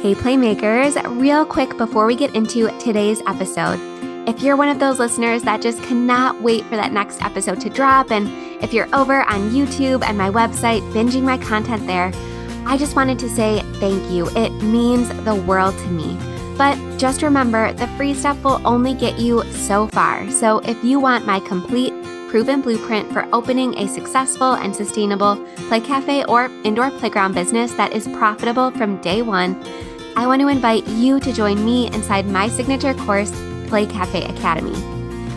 Hey, Playmakers, real quick before we get into today's episode, if you're one of those listeners that just cannot wait for that next episode to drop, and if you're over on YouTube and my website binging my content there, I just wanted to say thank you. It means the world to me. But just remember, the free stuff will only get you so far. So if you want my complete proven blueprint for opening a successful and sustainable play cafe or indoor playground business that is profitable from day one, I want to invite you to join me inside my signature course, Play Cafe Academy.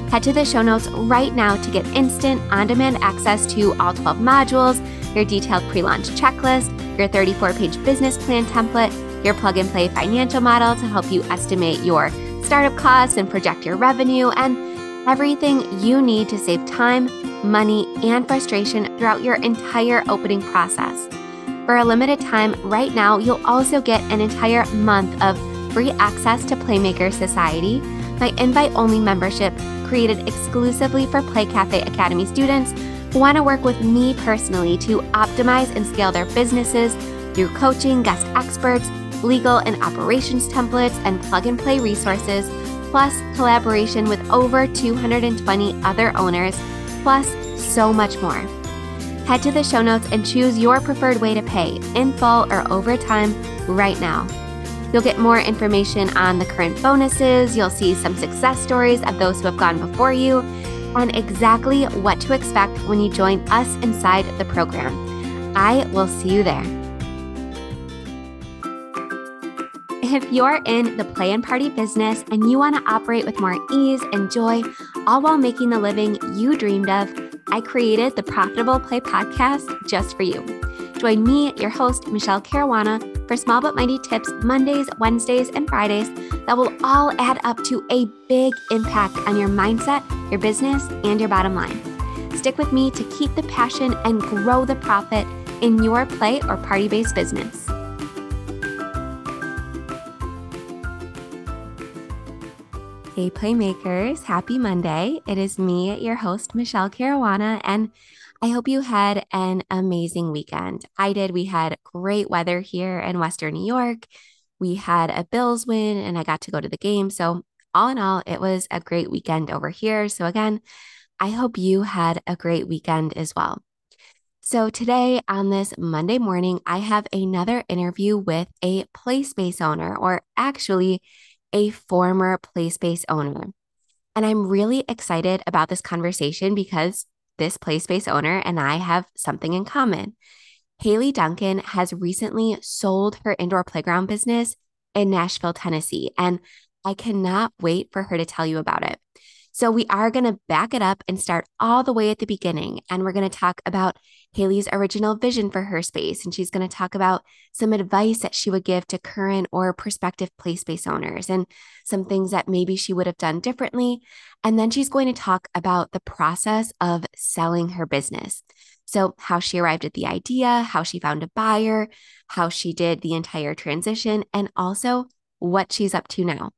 Head to the show notes right now to get instant, on demand access to all 12 modules, your detailed pre launch checklist, your 34 page business plan template, your plug and play financial model to help you estimate your startup costs and project your revenue, and everything you need to save time, money, and frustration throughout your entire opening process. For a limited time, right now, you'll also get an entire month of free access to Playmaker Society, my invite only membership created exclusively for Play Cafe Academy students who want to work with me personally to optimize and scale their businesses through coaching, guest experts, legal and operations templates, and plug and play resources, plus collaboration with over 220 other owners, plus so much more. Head to the show notes and choose your preferred way to pay, in full or over time, right now. You'll get more information on the current bonuses, you'll see some success stories of those who have gone before you, and exactly what to expect when you join us inside the program. I will see you there. If you're in the play and party business and you want to operate with more ease and joy, all while making the living you dreamed of, I created the Profitable Play podcast just for you. Join me, your host, Michele Caruana, for small but mighty tips Mondays, Wednesdays, and Fridays that will all add up to a big impact on your mindset, your business, and your bottom line. Stick with me to keep the passion and grow the profit in your play or party based business. Hey, Playmakers, happy Monday. It is me, your host, Michele Caruana, and I hope you had an amazing weekend. I did. We had great weather here in Western New York. We had a Bills win, and I got to go to the game. So, all in all, it was a great weekend over here. So, again, I hope you had a great weekend as well. So, today on this Monday morning, I have another interview with a play space owner, or actually, a former play space owner. And I'm really excited about this conversation because this play space owner and I have something in common. Haley Dunkin has recently sold her indoor playground business in Nashville, Tennessee, and I cannot wait for her to tell you about it. So, we are going to back it up and start all the way at the beginning. And we're going to talk about Haley's original vision for her space. And she's going to talk about some advice that she would give to current or prospective play space owners and some things that maybe she would have done differently. And then she's going to talk about the process of selling her business. So, how she arrived at the idea, how she found a buyer, how she did the entire transition, and also what she's up to now.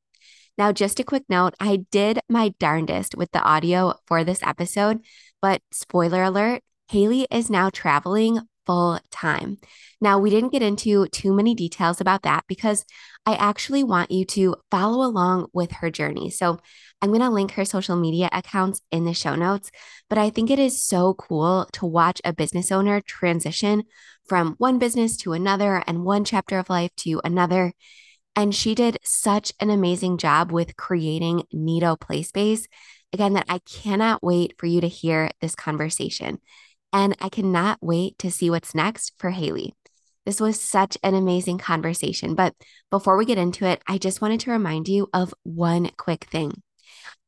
Now, just a quick note I did my darndest with the audio for this episode, but spoiler alert, Haley is now traveling full time. Now, we didn't get into too many details about that because I actually want you to follow along with her journey. So, I'm going to link her social media accounts in the show notes, but I think it is so cool to watch a business owner transition from one business to another and one chapter of life to another. And she did such an amazing job with creating Nido Play Space. Again, that I cannot wait for you to hear this conversation. And I cannot wait to see what's next for Haley. This was such an amazing conversation. But before we get into it, I just wanted to remind you of one quick thing.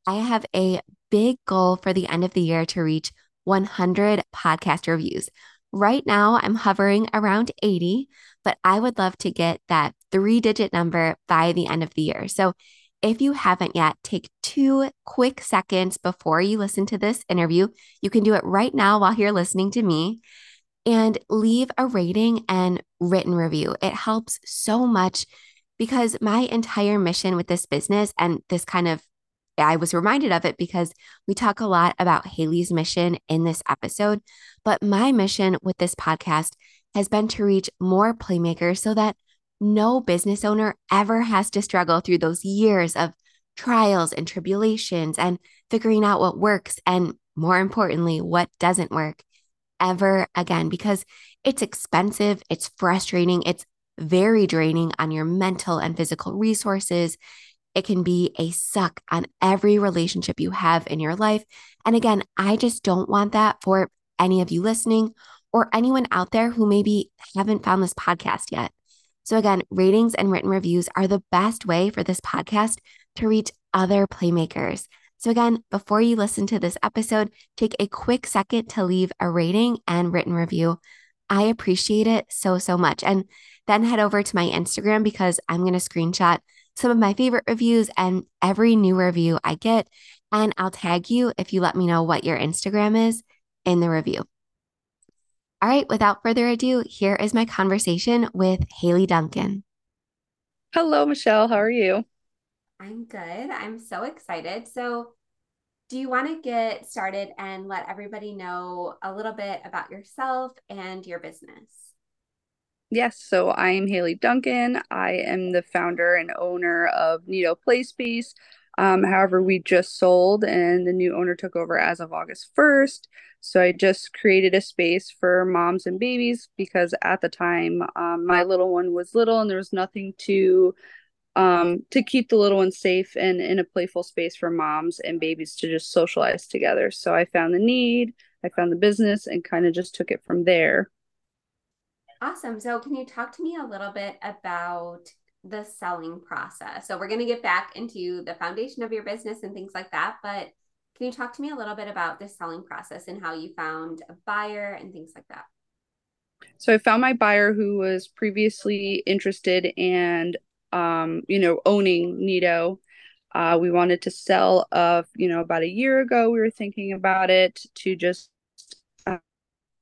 I have a big goal for the end of the year to reach 100 podcast reviews. Right now, I'm hovering around 80, but I would love to get that three digit number by the end of the year. So if you haven't yet, take two quick seconds before you listen to this interview. You can do it right now while you're listening to me and leave a rating and written review. It helps so much because my entire mission with this business and this kind of I was reminded of it because we talk a lot about Haley's mission in this episode, but my mission with this podcast has been to reach more playmakers so that no business owner ever has to struggle through those years of trials and tribulations and figuring out what works and more importantly, what doesn't work ever again because it's expensive, it's frustrating, it's very draining on your mental and physical resources. It can be a suck on every relationship you have in your life. And again, I just don't want that for any of you listening or anyone out there who maybe haven't found this podcast yet. So, again, ratings and written reviews are the best way for this podcast to reach other playmakers. So, again, before you listen to this episode, take a quick second to leave a rating and written review. I appreciate it so, so much. And then head over to my Instagram because I'm going to screenshot some of my favorite reviews and every new review I get. And I'll tag you if you let me know what your Instagram is in the review. All right, without further ado, here is my conversation with Haley Dunkin. Hello, Michele. How are you? I'm good. I'm so excited. So, do you want to get started and let everybody know a little bit about yourself and your business? Yes, so I am Haley Dunkin. I am the founder and owner of Nido Play Space. Um, however, we just sold and the new owner took over as of August 1st. So I just created a space for moms and babies because at the time um, my little one was little and there was nothing to um, to keep the little ones safe and in a playful space for moms and babies to just socialize together. So I found the need, I found the business, and kind of just took it from there. Awesome. So, can you talk to me a little bit about the selling process? So, we're going to get back into the foundation of your business and things like that. But can you talk to me a little bit about the selling process and how you found a buyer and things like that? So, I found my buyer who was previously interested and um, you know, owning Nido. Uh, we wanted to sell of, you know, about a year ago. We were thinking about it to just uh,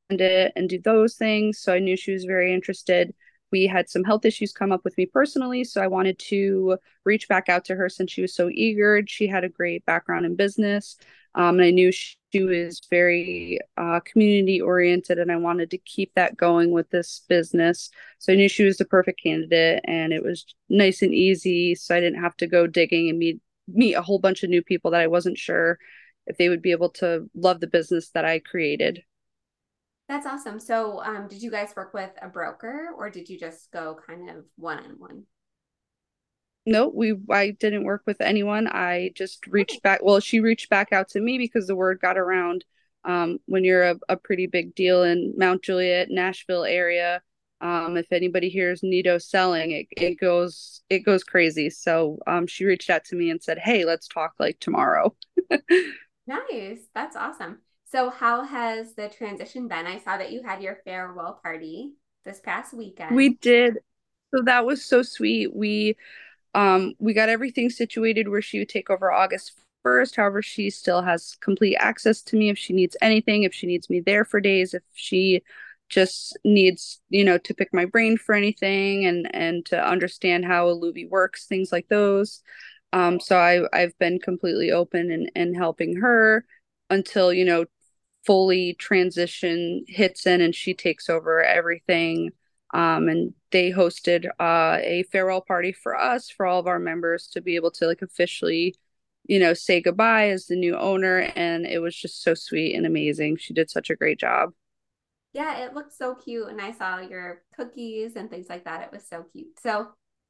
it and do those things. So I knew she was very interested. We had some health issues come up with me personally, so I wanted to reach back out to her since she was so eager. She had a great background in business. Um, and I knew she, was very uh, community oriented, and I wanted to keep that going with this business. So I knew she was the perfect candidate, and it was nice and easy. So I didn't have to go digging and meet meet a whole bunch of new people that I wasn't sure if they would be able to love the business that I created. That's awesome. So, um, did you guys work with a broker, or did you just go kind of one on one? no, we I didn't work with anyone. I just reached back. Well, she reached back out to me because the word got around. Um, when you're a, a pretty big deal in Mount Juliet, Nashville area, um, if anybody hears Nido selling, it it goes it goes crazy. So um, she reached out to me and said, "Hey, let's talk like tomorrow." nice, that's awesome. So, how has the transition been? I saw that you had your farewell party this past weekend. We did. So that was so sweet. We um, we got everything situated where she would take over August 1st. However, she still has complete access to me if she needs anything, if she needs me there for days, if she just needs, you know, to pick my brain for anything and and to understand how Illuvi works, things like those. Um, so I I've been completely open and and helping her until, you know, fully transition hits in and she takes over everything. Um, and they hosted uh, a farewell party for us for all of our members to be able to like officially you know say goodbye as the new owner. And it was just so sweet and amazing. She did such a great job. Yeah it looked so cute and i saw your cookies and things like that. It was so cute. So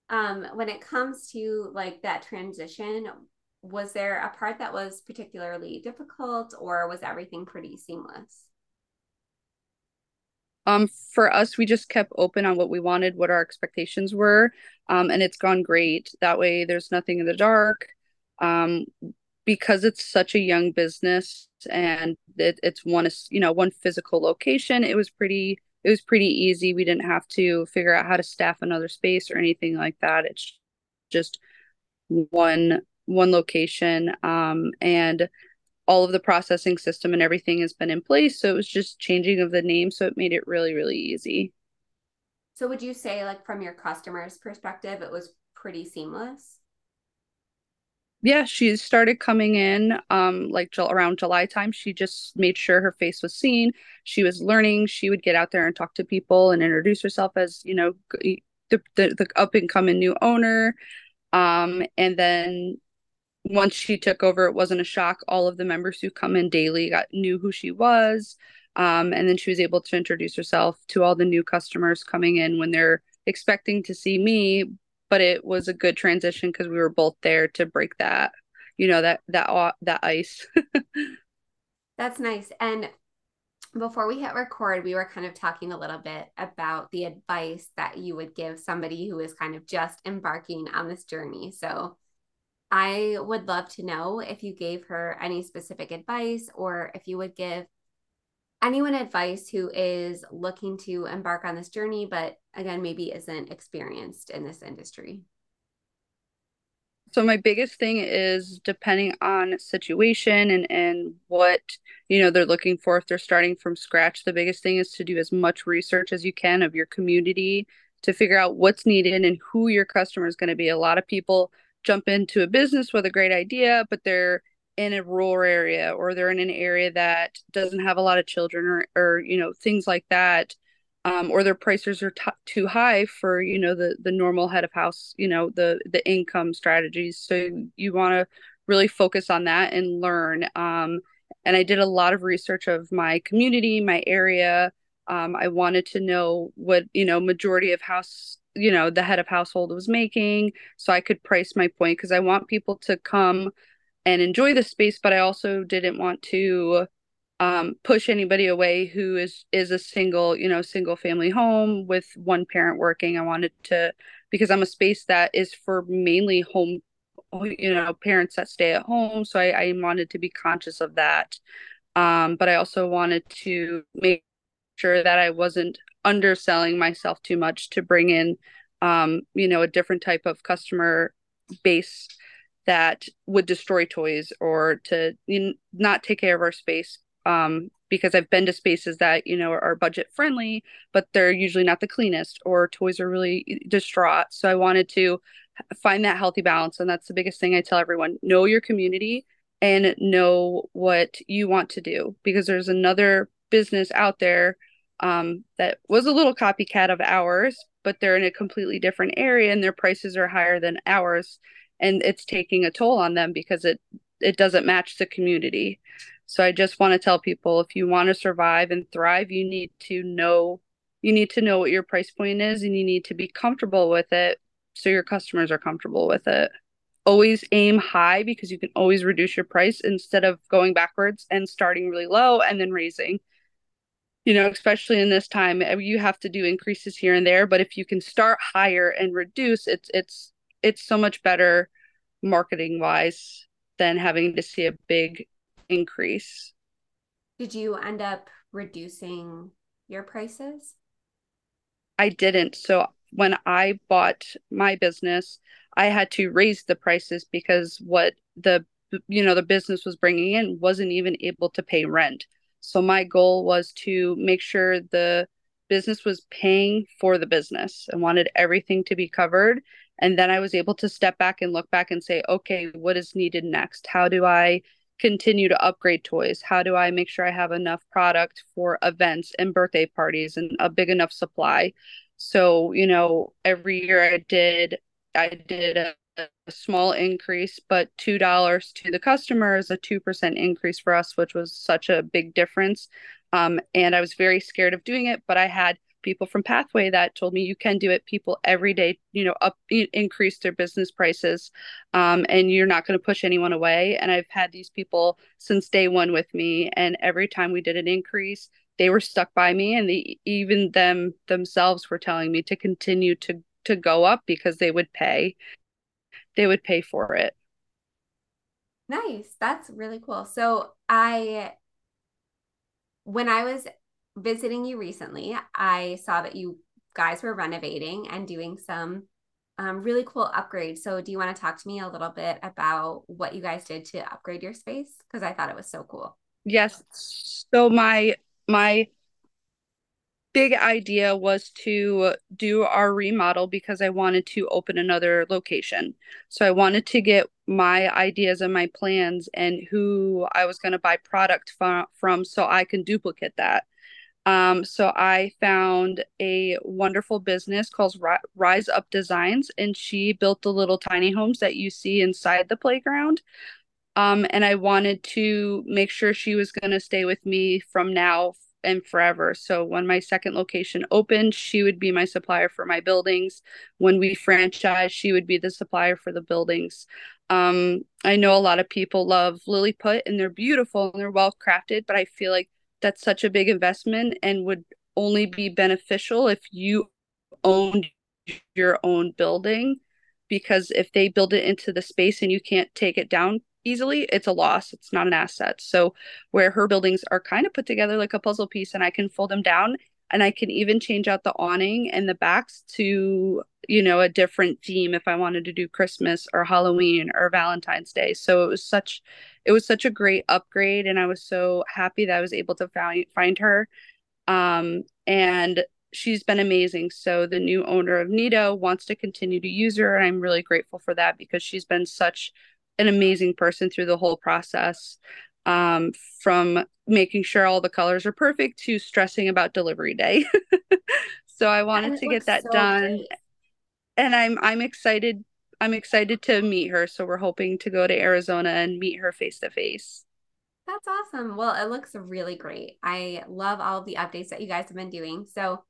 um when it comes to like that transition was there a part that was particularly difficult or was everything pretty seamless um, for us, we just kept open on what we wanted, what our expectations were, um, and it's gone great. That way, there's nothing in the dark. Um, because it's such a young business and it, it's one you know one physical location. It was pretty it was pretty easy. We didn't have to figure out how to staff another space or anything like that. It's just one one location. Um, and all of the processing system and everything has been in place. So it was just changing of the name. So it made it really, really easy. So would you say, like, from your customer's perspective, it was pretty seamless? Yeah, she started coming in um like around July time. She just made sure her face was seen. She was learning. She would get out there and talk to people and introduce herself as, you know, the, the, the up and coming new owner. Um, and then once she took over, it wasn't a shock. All of the members who come in daily got knew who she was. Um, and then she was able to introduce herself to all the new customers coming in when they're expecting to see me. But it was a good transition because we were both there to break that, you know, that that that ice. That's nice. And before we hit record, we were kind of talking a little bit about the advice that you would give somebody who is kind of just embarking on this journey. So I would love to know if you gave her any specific advice or if you would give anyone advice who is looking to embark on this journey, but again, maybe isn't experienced in this industry. So my biggest thing is depending on situation and and what you know they're looking for if they're starting from scratch the biggest thing is to do as much research as you can of your community to figure out what's needed and who your customer is going to be. A lot of people jump into a business with a great idea, but they're in a rural area or they're in an area that doesn't have a lot of children or, or you know things like that um, or their prices are t- too high for you know the the normal head of house you know the the income strategies. So you want to really focus on that and learn. Um, and i did a lot of research of my community my area. Um, i wanted to know what you know majority of house you know the head of household was making so i could price my point because i want people to come and enjoy the space but i also didn't want to um, push anybody away who is is a single you know single family home with one parent working. I wanted to because i'm a space that is for mainly home you know parents that stay at home so i, I wanted to be conscious of that. Um, but i also wanted to make sure that i wasn't underselling myself too much to bring in um, you know a different type of customer base that would destroy toys or to you know, not take care of our space um, because I've been to spaces that you know are budget friendly, but they're usually not the cleanest or toys are really distraught. So I wanted to find that healthy balance, and that's the biggest thing I tell everyone: know your community and know what you want to do because there's another business out there um, that was a little copycat of ours, but they're in a completely different area and their prices are higher than ours, and it's taking a toll on them because it it doesn't match the community. So I just want to tell people if you want to survive and thrive, you need to know you need to know what your price point is and you need to be comfortable with it so your customers are comfortable with it. Always aim high because you can always reduce your price instead of going backwards and starting really low and then raising you know, especially in this time, eh, you have to do increases here and there. But if you can start higher and reduce, it's it's it's so much better marketing wise than having to see a big increase. Did you end up reducing your prices? I didn't. So when I bought my business, I had to raise the prices because what the you know the business was bringing in wasn't even able to pay rent. So my goal was to make sure the business was paying for the business and wanted everything to be covered. And then I was able to step back and look back and say, okay, what is needed next? How do I continue to upgrade toys? How do I make sure I have enough product for events and birthday parties and a big enough supply? So, you know, every year I did I did a a small increase, but $2 to the customer is a 2% increase for us, which was such a big difference. Um, and I was very scared of doing it, but I had people from Pathway that told me you can do it. People every day, you know, up increase their business prices, um, and you're not going to push anyone away. And I've had these people since day one with me, and every time we did an increase, they were stuck by me, and they even them themselves were telling me to continue to to go up because they would pay they would pay for it. Nice. That's really cool. So I when I was visiting you recently, I saw that you guys were renovating and doing some um, really cool upgrades. So, do you want to talk to me a little bit about what you guys did to upgrade your space? Because I thought it was so cool. Yes. So my my big idea was to do our remodel because I wanted to open another location. So I wanted to get my ideas and my plans and who I was going to buy product from, from so I can duplicate that. Um, so I found a wonderful business called Rise Up Designs, and she built the little tiny homes that you see inside the playground. Um, and I wanted to make sure she was going to stay with me from now and forever. So when my second location opened, she would be my supplier for my buildings. When we franchise, she would be the supplier for the buildings. Um, I know a lot of people love Lily Lilliput and they're beautiful and they're well crafted, but I feel like that's such a big investment and would only be beneficial if you owned your own building because if they build it into the space and you can't take it down easily, it's a loss. It's not an asset. So where her buildings are kind of put together like a puzzle piece and I can fold them down and I can even change out the awning and the backs to, you know, a different theme if I wanted to do Christmas or Halloween or Valentine's Day. So it was such it was such a great upgrade and I was so happy that I was able to find find her. Um and she's been amazing. So the new owner of Nido wants to continue to use her and I'm really grateful for that because she's been such an amazing person through the whole process um, from making sure all the colors are perfect to stressing about delivery day. so I wanted to get that so done. Great. And I'm I'm excited I'm excited to meet her. So we're hoping to go to Arizona and meet her face to face. That's awesome. Well, it looks really great. I love all of the updates that you guys have been doing. So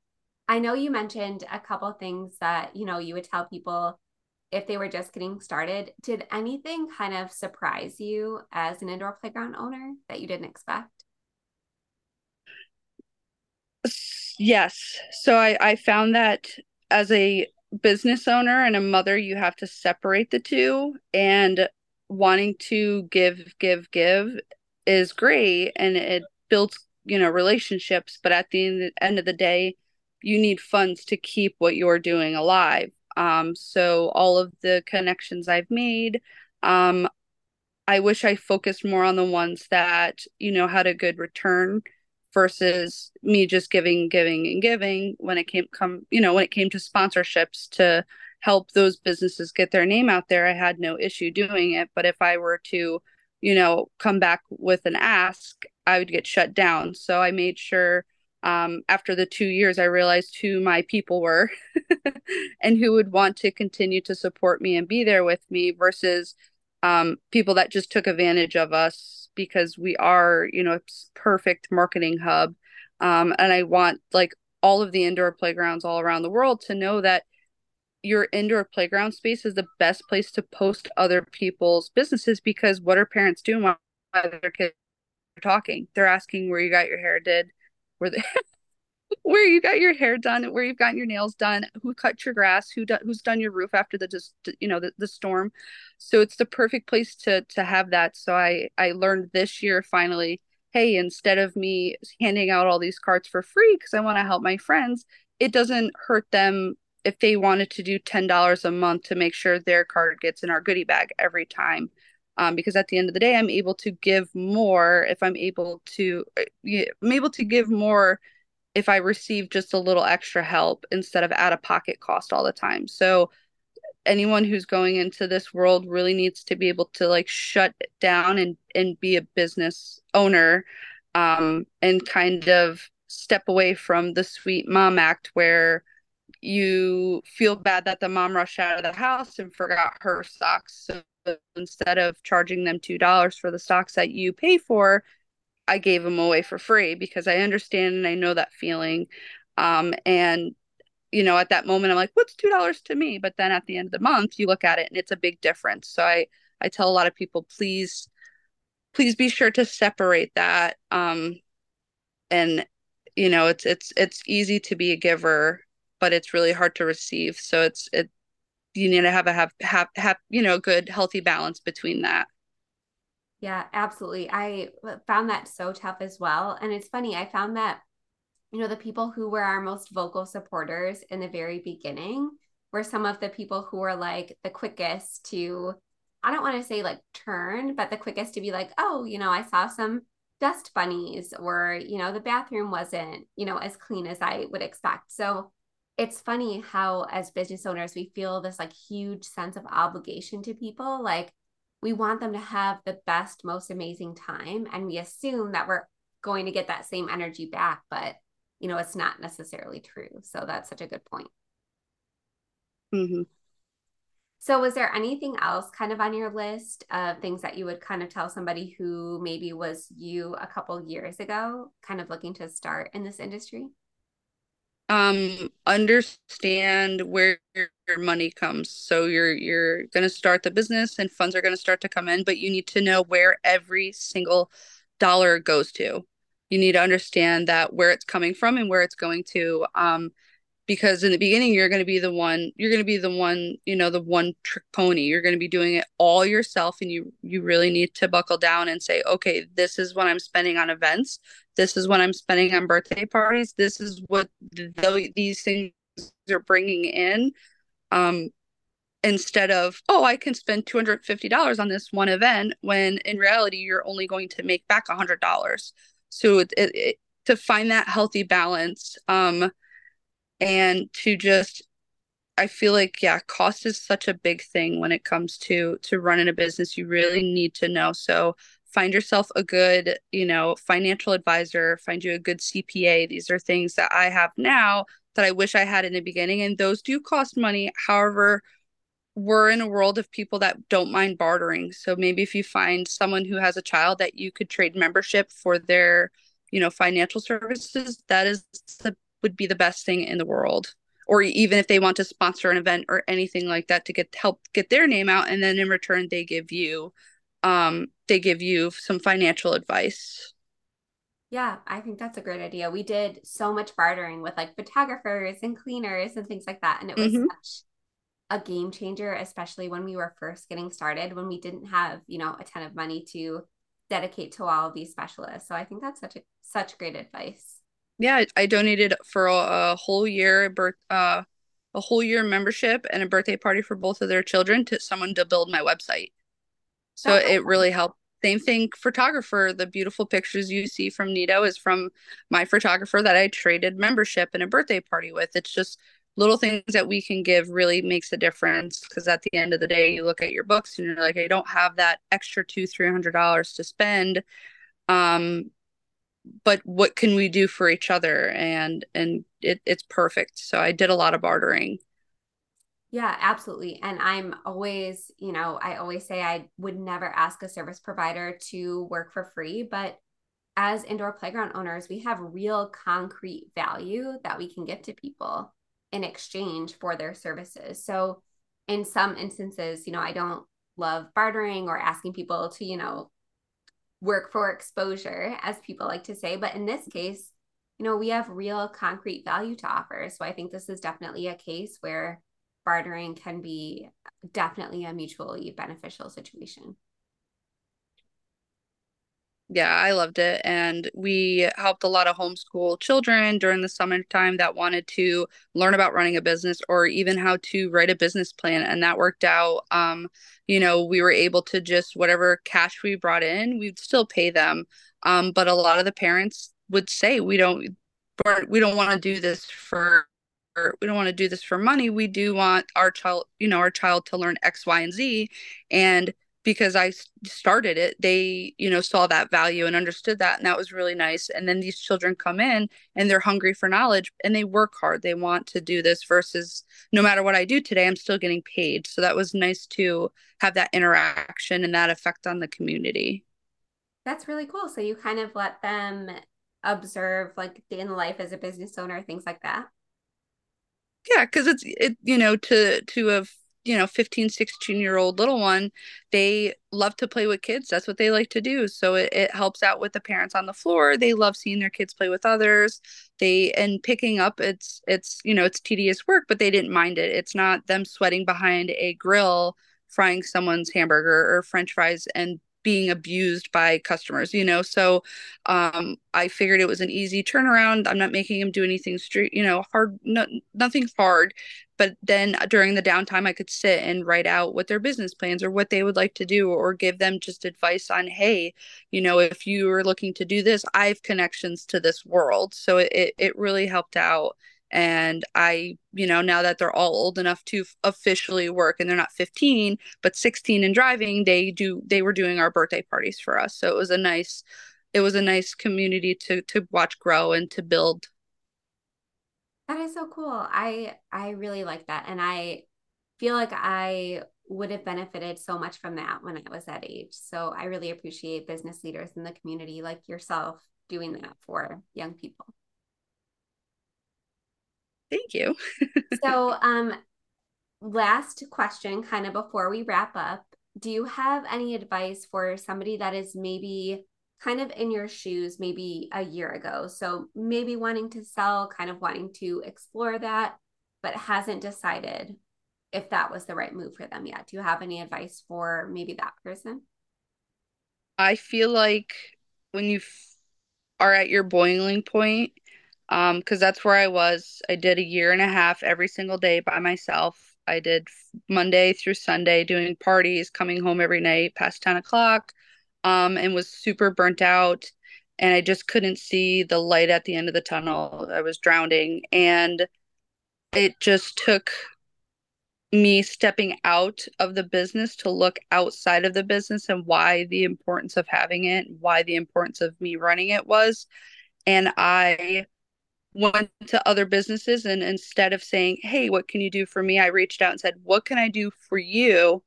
I know you mentioned a couple things that, you know, you would tell people if they were just getting started. Did anything kind of surprise you as an indoor playground owner that you didn't expect? Yes. So I, I found that as a business owner and a mother, you have to separate the two. And wanting to give, give, give is great and it builds, you know, relationships. But at the end of the day, you need funds to keep what you're doing alive. Um, so all of the connections I've made, um, I wish I focused more on the ones that, you know, had a good return versus me just giving, giving, and giving when it came come, you know, when it came to sponsorships to help those businesses get their name out there, I had no issue doing it. But if I were to, you know, come back with an ask, I would get shut down. So I made sure um, after the two years, I realized who my people were and who would want to continue to support me and be there with me versus um, people that just took advantage of us because we are, you know, perfect marketing hub. Um, and I want like all of the indoor playgrounds all around the world to know that your indoor playground space is the best place to post other people's businesses because what are parents doing while their kids are talking? They're asking where you got your hair did where the where you got your hair done, where you've gotten your nails done, who cut your grass, who do, who's done your roof after the just you know the, the storm. So it's the perfect place to to have that. So I I learned this year finally, hey, instead of me handing out all these cards for free because I want to help my friends, it doesn't hurt them if they wanted to do $10 a month to make sure their card gets in our goodie bag every time um, because at the end of the day i'm able to give more if i'm able to uh, i'm able to give more if i receive just a little extra help instead of out of pocket cost all the time. So anyone who's going into this world really needs to be able to like shut down and and be a business owner um and kind of step away from the sweet mom act where you feel bad that the mom rushed out of the house and forgot her socks. So instead of charging them $2 for the stocks that you pay for, I gave them away for free because I understand and I know that feeling. Um, and, you know, at that moment, I'm like, what's $2 to me? But then at the end of the month, you look at it and it's a big difference. So I, I tell a lot of people, please, please be sure to separate that. Um, and, you know, it's, it's, it's easy to be a giver, but it's really hard to receive. So it's, it, you need to have a have have have you know good healthy balance between that. Yeah absolutely. I found that so tough as well. And it's funny i found that you know the people who were our most vocal supporters in the very beginning were some of the people who were like the quickest to i don't want to say like turn but the quickest to be like oh you know i saw some dust bunnies or you know the bathroom wasn't you know as clean as i would expect. So it's funny how as business owners we feel this like huge sense of obligation to people like we want them to have the best most amazing time and we assume that we're going to get that same energy back but you know, it's not necessarily true. So that's such a good point. Mm-hmm. So, was there anything else kind of on your list of things that you would kind of tell somebody who maybe was you a couple years ago, kind of looking to start in this industry? Um, understand where your money comes. So you're you're going to start the business and funds are going to start to come in, but you need to know where every single dollar goes to. You need to understand that where it's coming from and where it's going to. Um, because in the beginning you're going to be the one you're going to be the one you know the one trick pony. You're going to be doing it all yourself and you you really need to buckle down and say okay this is what i'm spending on events. This is what i'm spending on birthday parties. This is what the, these things are bringing in. Um instead of oh i can spend $250 on this one event when in reality you're only going to make back $100 so it, it, it to find that healthy balance um and to just I feel like yeah, cost is such a big thing when it comes to to running a business. You really need to know. So find yourself a good, you know, financial advisor, find you a good CPA. These are things that I have now that I wish I had in the beginning and those do cost money. However, we're in a world of people that don't mind bartering. So maybe if you find someone who has a child that you could trade membership for their, you know, financial services, that is the would be the best thing in the world. Or even if they want to sponsor an event or anything like that to get help get their name out and then in return they give you um they give you some financial advice. Yeah i think that's a great idea. We did so much bartering with like photographers and cleaners and things like that and it was mm-hmm. such a game changer especially when we were first getting started when we didn't have you know a ton of money to dedicate to all of these specialists. So i think that's such a such great advice yeah, I donated for a, whole year birth uh a whole year membership and a birthday party for both of their children to someone to build my website. So it really helped. Same thing, photographer. The beautiful pictures you see from Nido is from my photographer that I traded membership and a birthday party with. It's just little things that we can give really makes a difference because at the end of the day you look at your books and you're like i don't have that extra two three hundred dollars to spend um but what can we do for each other? And and it, it's perfect. So i did a lot of bartering. Yeah absolutely. And i'm always you know i always say i would never ask a service provider to work for free but as indoor playground owners we have real concrete value that we can give to people in exchange for their services. So in some instances you know i don't love bartering or asking people to you know work for exposure, as people like to say. But in this case, you know, we have real concrete value to offer. So I think this is definitely a case where bartering can be definitely a mutually beneficial situation yeah, I loved it. And we helped a lot of homeschool children during the summertime that wanted to learn about running a business or even how to write a business plan. And that worked out. Um, you know, we were able to just whatever cash we brought in, we'd still pay them. Um, but a lot of the parents would say, we don't, we don't want to do this for we don't want to do this for money we do want our child you know our child to learn x y and z and because I started it, they, you know, saw that value and understood that. And that was really nice. And then these children come in and they're hungry for knowledge and they work hard. They want to do this versus no matter what I do today, I'm still getting paid. So that was nice to have that interaction and that effect on the community. That's really cool. So you kind of let them observe like day in life as a business owner, things like that. Yeah, because it's it, you know, to to have you know 15 16 year old little one they love to play with kids. That's what they like to do. So it, it helps out with the parents on the floor. They love seeing their kids play with others. They and picking up it's it's you know it's tedious work but they didn't mind it. It's not them sweating behind a grill frying someone's hamburger or french fries and being abused by customers you know? So um i figured it was an easy turnaround. I'm not making him do anything street you know hard no, nothing hard. But then during the downtime i could sit and write out what their business plans or what they would like to do or give them just advice on hey you know if you are looking to do this i have connections to this world. So it, it really helped out and i you know now that they're all old enough to officially work and they're not 15 but 16 and driving they do they were doing our birthday parties for us so it was a nice it was a nice community to to watch grow and to build That is so cool. I I really like that and I feel like I would have benefited so much from that when I was that age. So I really appreciate business leaders in the community like yourself doing that for young people. Thank you. so um last question kind of before we wrap up. Do you have any advice for somebody that is maybe kind of in your shoes maybe a year ago. So maybe wanting to sell, kind of wanting to explore that, but hasn't decided if that was the right move for them yet. Do you have any advice for maybe that person? I feel like when you are at your boiling point, um, because that's where I was. I did a year and a half every single day by myself. I did Monday through Sunday doing parties, coming home every night past 10 o'clock, um, and was super burnt out. And I just couldn't see the light at the end of the tunnel. I was drowning. And it just took me stepping out of the business to look outside of the business and why the importance of having it, why the importance of me running it was. And I went to other businesses and instead of saying, "Hey, what can you do for me?" I reached out and said, "What can I do for you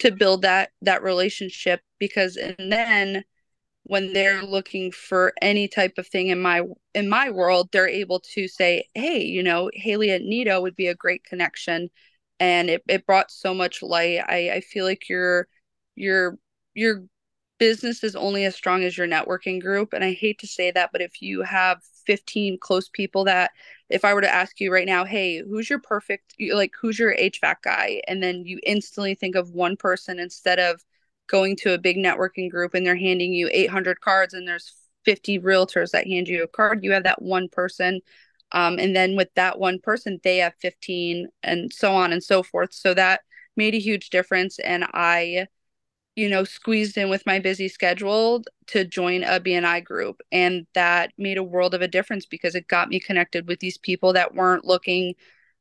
to build that that relationship? Because and then when they're looking for any type of thing in my in my world they're able to say hey you know haley and nido would be a great connection. And it, it brought so much light. I i feel like your your your business is only as strong as your networking group and i hate to say that but if you have 15 close people that if I were to ask you right now, hey, who's your perfect, like, who's your HVAC guy? And then you instantly think of one person instead of going to a big networking group and they're handing you 800 cards and there's 50 realtors that hand you a card, you have that one person. Um, and then with that one person, they have 15 and so on and so forth. So that made a huge difference. And I, you know, squeezed in with my busy schedule to join a BNI group. And that made a world of a difference because it got me connected with these people that weren't looking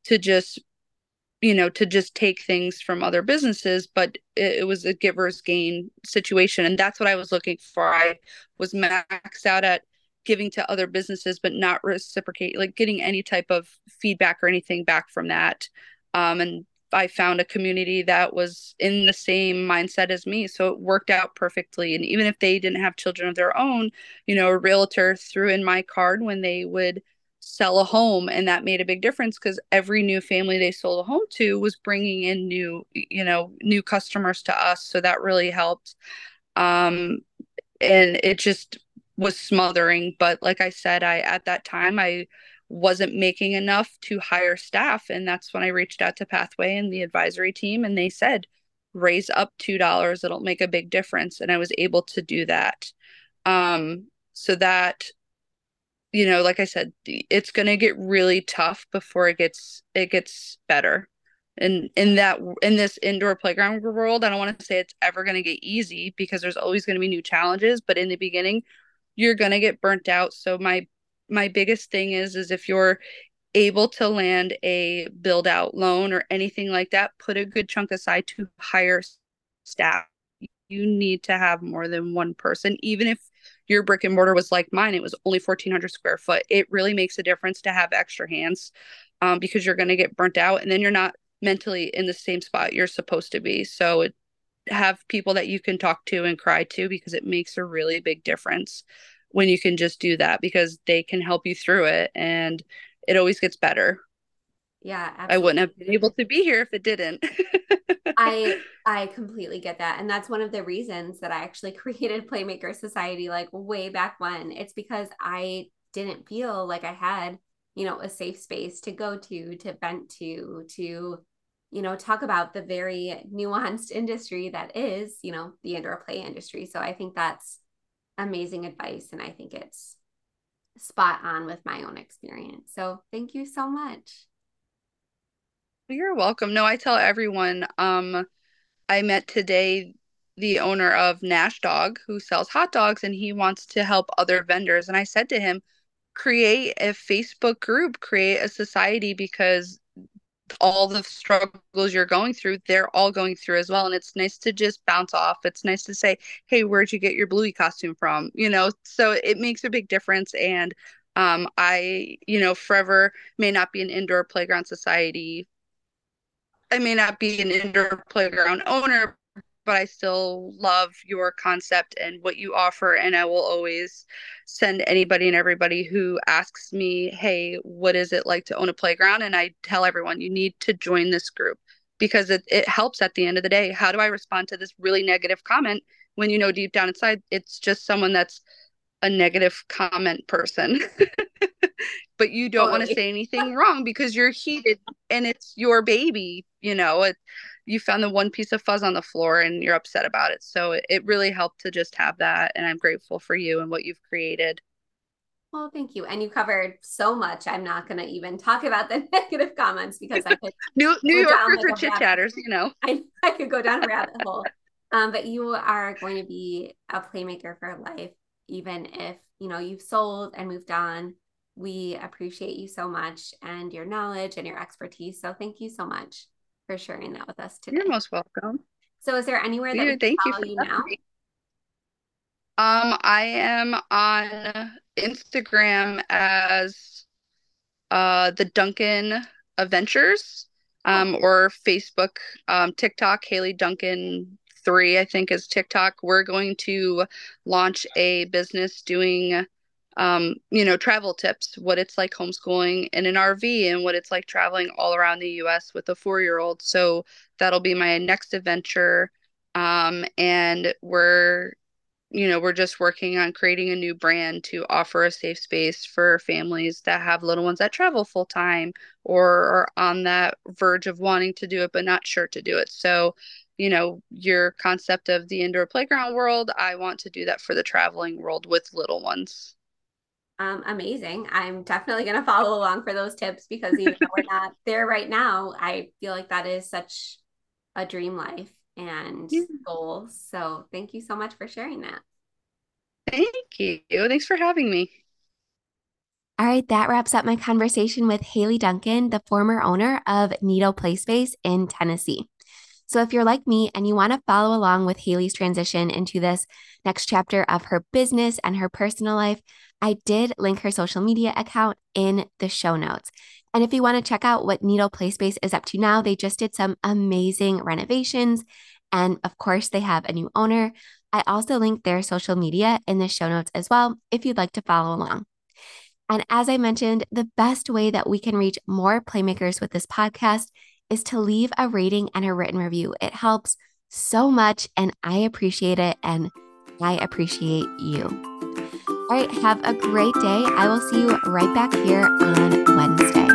to just, you know, to just take things from other businesses, but it, it was a giver's gain situation. And that's what I was looking for. I was maxed out at giving to other businesses, but not reciprocate, like getting any type of feedback or anything back from that. Um, and I found a community that was in the same mindset as me. So it worked out perfectly. And even if they didn't have children of their own, you know, a realtor threw in my card when they would sell a home. And that made a big difference because every new family they sold a home to was bringing in new, you know, new customers to us. So that really helped. Um, and it just was smothering. But like I said, I, at that time, I, wasn't making enough to hire staff. And that's when I reached out to Pathway and the advisory team, and they said, raise up $2. It'll make a big difference. And I was able to do that. Um, so that, you know, like I said, it's going to get really tough before it gets, it gets better. And in that, in this indoor playground world, I don't want to say it's ever going to get easy because there's always going to be new challenges. But in the beginning, you're going to get burnt out. So my my biggest thing is is if you're able to land a build out loan or anything like that, put a good chunk aside to hire staff. You need to have more than one person, even if your brick and mortar was like mine, it was only 1400 square foot. It really makes a difference to have extra hands um, because you're going to get burnt out and then you're not mentally in the same spot you're supposed to be. So it, have people that you can talk to and cry to because it makes a really big difference when you can just do that because they can help you through it and it always gets better. Yeah, absolutely. I wouldn't have been able to be here if it didn't. I I completely get that. And that's one of the reasons that I actually created Playmaker Society like way back when. It's because I didn't feel like I had, you know, a safe space to go to, to vent to, to, you know, talk about the very nuanced industry that is, you know, the indoor play industry. So I think that's amazing advice. And I think it's spot on with my own experience. So thank you so much. You're welcome. No, I tell everyone, um, I met today the owner of Nash Dog who sells hot dogs and he wants to help other vendors. And I said to him, create a Facebook group, create a society because all the struggles you're going through, they're all going through as well. And it's nice to just bounce off. It's nice to say, hey, where'd you get your Bluey costume from? You know, so it makes a big difference. And Um, I, you know, forever may not be an indoor playground society. I may not be an indoor playground owner, but I still love your concept and what you offer. And I will always send anybody and everybody who asks me, Hey, what is it like to own a playground? And I tell everyone, you need to join this group because it, it helps at the end of the day. How do I respond to this really negative comment when you know deep down inside it's just someone that's a negative comment person? but you don't totally. want to say anything wrong because you're heated and it's your baby, you know. It, you found the one piece of fuzz on the floor and you're upset about it. So it, it really helped to just have that. And I'm grateful for you and what you've created. Well, thank you. And you covered so much. I'm not going to even talk about the negative comments because I could. New, New Yorkers like are chit chatters, you know. I, I could go down a rabbit hole. Um, but you are going to be a playmaker for life, even if, you know, you've sold and moved on. We appreciate you so much and your knowledge and your expertise. So thank you so much for sharing that with us today. You're most welcome. So is there anywhere that Dude, thank you, for you now? Me. Um, I am on Instagram as uh the Dunkin Adventures, um, or Facebook, um, TikTok, Haley Dunkin three, I think is TikTok. We're going to launch a business doing um, you know, travel tips, what it's like homeschooling in an RV and what it's like traveling all around the US with a four year old. So that'll be my next adventure. Um, and we're, you know, we're just working on creating a new brand to offer a safe space for families that have little ones that travel full time or are on that verge of wanting to do it but not sure to do it. So, you know, your concept of the indoor playground world, I want to do that for the traveling world with little ones um, amazing. I'm definitely going to follow along for those tips because even though we're not there right now, I feel like that is such a dream life and yeah. goal. So thank you so much for sharing that. Thank you. Thanks for having me. All right, that wraps up my conversation with Haley Dunkin, the former owner of Nido Play Space in Tennessee. So if you're like me and you want to follow along with Haley's transition into this next chapter of her business and her personal life, I did link her social media account in the show notes. And if you want to check out what Nido Play Space is up to now, they just did some amazing renovations. And of course, they have a new owner. I also linked their social media in the show notes as well if you'd like to follow along. And as I mentioned, the best way that we can reach more playmakers with this podcast is to leave a rating and a written review. It helps so much, and I appreciate it. And I appreciate you. All right, have a great day. I will see you right back here on Wednesday.